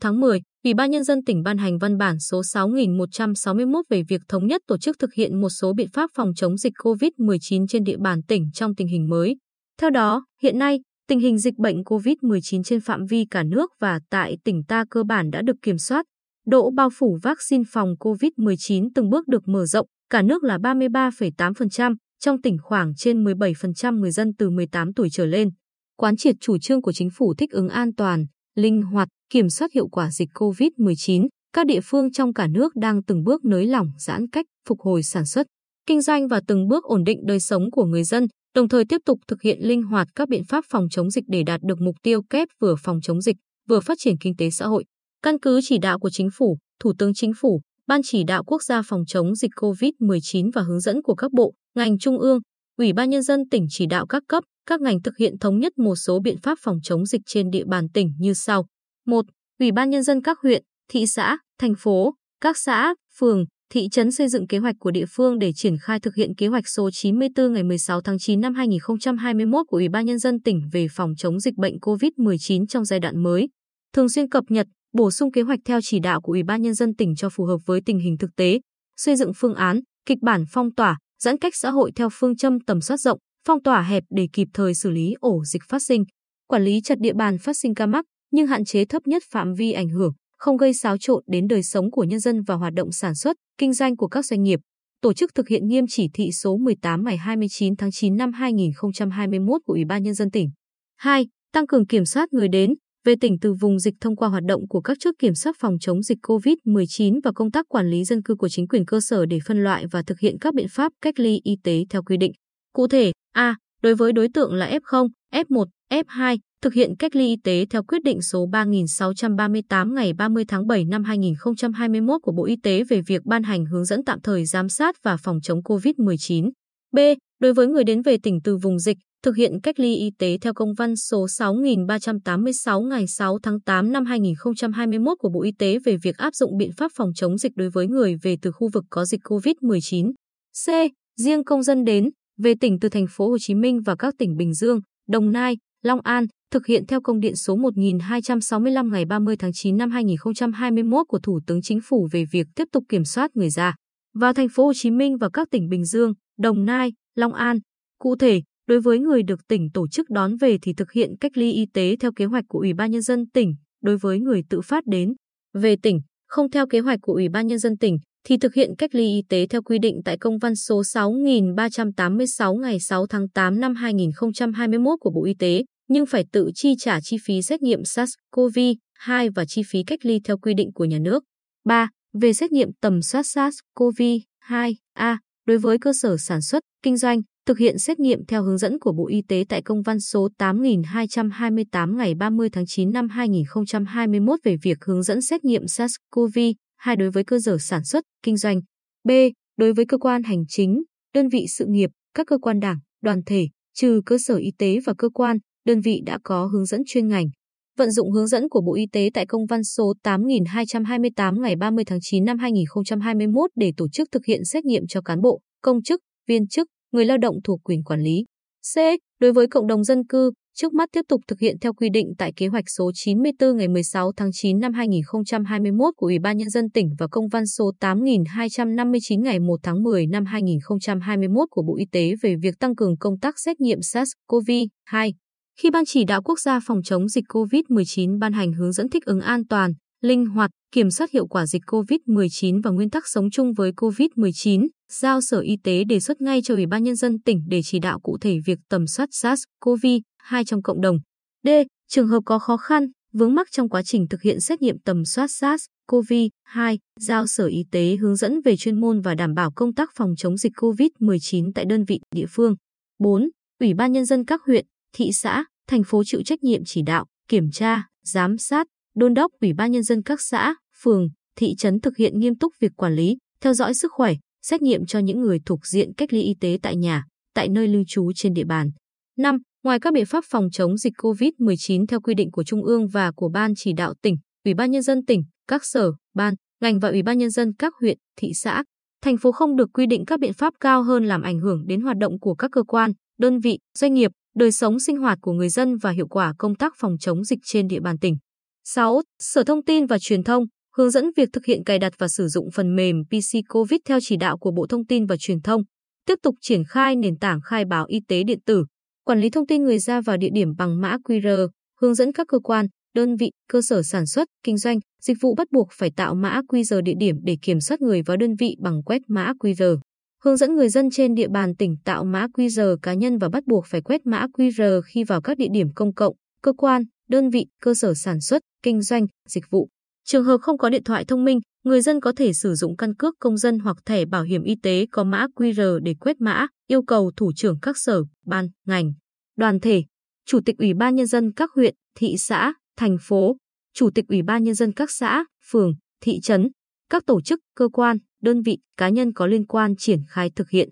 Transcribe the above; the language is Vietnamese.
tháng 10, Ủy ban Nhân dân tỉnh ban hành văn bản số 6161 về việc thống nhất tổ chức thực hiện một số biện pháp phòng chống dịch COVID-19 trên địa bàn tỉnh trong tình hình mới. Theo đó, hiện nay, tình hình dịch bệnh COVID-19 trên phạm vi cả nước và tại tỉnh ta cơ bản đã được kiểm soát. Độ bao phủ vaccine phòng COVID-19 từng bước được mở rộng, cả nước là 33,8%, trong tỉnh khoảng trên 17% người dân từ 18 tuổi trở lên. Quán triệt chủ trương của chính phủ thích ứng an toàn, linh hoạt, kiểm soát hiệu quả dịch COVID-19, các địa phương trong cả nước đang từng bước nới lỏng giãn cách, phục hồi sản xuất, kinh doanh và từng bước ổn định đời sống của người dân, đồng thời tiếp tục thực hiện linh hoạt các biện pháp phòng chống dịch để đạt được mục tiêu kép vừa phòng chống dịch, vừa phát triển kinh tế xã hội. Căn cứ chỉ đạo của chính phủ, Thủ tướng Chính phủ, Ban chỉ đạo quốc gia phòng chống dịch COVID-19 và hướng dẫn của các bộ, ngành trung ương, Ủy ban nhân dân tỉnh chỉ đạo các cấp, các ngành thực hiện thống nhất một số biện pháp phòng chống dịch trên địa bàn tỉnh như sau. 1. Ủy ban nhân dân các huyện, thị xã, thành phố, các xã, phường, thị trấn xây dựng kế hoạch của địa phương để triển khai thực hiện kế hoạch số 94 ngày 16 tháng 9 năm 2021 của Ủy ban nhân dân tỉnh về phòng chống dịch bệnh COVID-19 trong giai đoạn mới. Thường xuyên cập nhật, bổ sung kế hoạch theo chỉ đạo của Ủy ban nhân dân tỉnh cho phù hợp với tình hình thực tế, xây dựng phương án, kịch bản phong tỏa, giãn cách xã hội theo phương châm tầm soát rộng, phong tỏa hẹp để kịp thời xử lý ổ dịch phát sinh, quản lý chặt địa bàn phát sinh ca mắc nhưng hạn chế thấp nhất phạm vi ảnh hưởng, không gây xáo trộn đến đời sống của nhân dân và hoạt động sản xuất, kinh doanh của các doanh nghiệp. Tổ chức thực hiện nghiêm chỉ thị số 18 ngày 29 tháng 9 năm 2021 của Ủy ban nhân dân tỉnh. 2. Tăng cường kiểm soát người đến, về tỉnh từ vùng dịch thông qua hoạt động của các chốt kiểm soát phòng chống dịch COVID-19 và công tác quản lý dân cư của chính quyền cơ sở để phân loại và thực hiện các biện pháp cách ly y tế theo quy định. Cụ thể, A. Đối với đối tượng là F0, F1, F2, thực hiện cách ly y tế theo quyết định số 3638 ngày 30 tháng 7 năm 2021 của Bộ Y tế về việc ban hành hướng dẫn tạm thời giám sát và phòng chống COVID-19. B. Đối với người đến về tỉnh từ vùng dịch, thực hiện cách ly y tế theo công văn số 6386 ngày 6 tháng 8 năm 2021 của Bộ Y tế về việc áp dụng biện pháp phòng chống dịch đối với người về từ khu vực có dịch COVID-19. C. Riêng công dân đến, về tỉnh từ thành phố Hồ Chí Minh và các tỉnh Bình Dương, Đồng Nai, Long An, thực hiện theo công điện số 1265 ngày 30 tháng 9 năm 2021 của Thủ tướng Chính phủ về việc tiếp tục kiểm soát người ra vào thành phố Hồ Chí Minh và các tỉnh Bình Dương, Đồng Nai, Long An. Cụ thể, đối với người được tỉnh tổ chức đón về thì thực hiện cách ly y tế theo kế hoạch của Ủy ban nhân dân tỉnh, đối với người tự phát đến về tỉnh không theo kế hoạch của Ủy ban nhân dân tỉnh thì thực hiện cách ly y tế theo quy định tại công văn số 6386 ngày 6 tháng 8 năm 2021 của Bộ Y tế, nhưng phải tự chi trả chi phí xét nghiệm SARS-CoV-2 và chi phí cách ly theo quy định của nhà nước. 3. Về xét nghiệm tầm soát SARS-CoV-2 A. Đối với cơ sở sản xuất, kinh doanh, thực hiện xét nghiệm theo hướng dẫn của Bộ Y tế tại công văn số 8228 ngày 30 tháng 9 năm 2021 về việc hướng dẫn xét nghiệm Sars-CoV-2 hai đối với cơ sở sản xuất, kinh doanh. B. Đối với cơ quan hành chính, đơn vị sự nghiệp, các cơ quan đảng, đoàn thể, trừ cơ sở y tế và cơ quan, đơn vị đã có hướng dẫn chuyên ngành. Vận dụng hướng dẫn của Bộ Y tế tại công văn số 8228 ngày 30 tháng 9 năm 2021 để tổ chức thực hiện xét nghiệm cho cán bộ, công chức, viên chức, người lao động thuộc quyền quản lý. C. Đối với cộng đồng dân cư, trước mắt tiếp tục thực hiện theo quy định tại kế hoạch số 94 ngày 16 tháng 9 năm 2021 của Ủy ban Nhân dân tỉnh và công văn số 8259 ngày 1 tháng 10 năm 2021 của Bộ Y tế về việc tăng cường công tác xét nghiệm SARS-CoV-2. Khi Ban chỉ đạo quốc gia phòng chống dịch COVID-19 ban hành hướng dẫn thích ứng an toàn, linh hoạt, kiểm soát hiệu quả dịch COVID-19 và nguyên tắc sống chung với COVID-19, giao Sở Y tế đề xuất ngay cho Ủy ban Nhân dân tỉnh để chỉ đạo cụ thể việc tầm soát SARS-CoV-2 trong cộng đồng. D. Trường hợp có khó khăn, vướng mắc trong quá trình thực hiện xét nghiệm tầm soát SARS-CoV-2, giao Sở Y tế hướng dẫn về chuyên môn và đảm bảo công tác phòng chống dịch COVID-19 tại đơn vị địa phương. 4. Ủy ban Nhân dân các huyện, thị xã, thành phố chịu trách nhiệm chỉ đạo, kiểm tra, giám sát, đôn đốc Ủy ban Nhân dân các xã, phường, thị trấn thực hiện nghiêm túc việc quản lý, theo dõi sức khỏe, xét nghiệm cho những người thuộc diện cách ly y tế tại nhà, tại nơi lưu trú trên địa bàn. 5. Ngoài các biện pháp phòng chống dịch COVID-19 theo quy định của Trung ương và của Ban chỉ đạo tỉnh, Ủy ban Nhân dân tỉnh, các sở, ban, ngành và Ủy ban Nhân dân các huyện, thị xã, thành phố không được quy định các biện pháp cao hơn làm ảnh hưởng đến hoạt động của các cơ quan, đơn vị, doanh nghiệp, đời sống sinh hoạt của người dân và hiệu quả công tác phòng chống dịch trên địa bàn tỉnh. 6. Sở Thông tin và Truyền thông hướng dẫn việc thực hiện cài đặt và sử dụng phần mềm PC COVID theo chỉ đạo của Bộ Thông tin và Truyền thông, tiếp tục triển khai nền tảng khai báo y tế điện tử, quản lý thông tin người ra vào địa điểm bằng mã QR, hướng dẫn các cơ quan, đơn vị, cơ sở sản xuất, kinh doanh, dịch vụ bắt buộc phải tạo mã QR địa điểm để kiểm soát người vào đơn vị bằng quét mã QR. Hướng dẫn người dân trên địa bàn tỉnh tạo mã QR cá nhân và bắt buộc phải quét mã QR khi vào các địa điểm công cộng, cơ quan, đơn vị, cơ sở sản xuất, kinh doanh, dịch vụ. Trường hợp không có điện thoại thông minh, người dân có thể sử dụng căn cước công dân hoặc thẻ bảo hiểm y tế có mã QR để quét mã, yêu cầu thủ trưởng các sở, ban, ngành, đoàn thể, chủ tịch ủy ban nhân dân các huyện, thị xã, thành phố, chủ tịch ủy ban nhân dân các xã, phường, thị trấn, các tổ chức, cơ quan, đơn vị, cá nhân có liên quan triển khai thực hiện.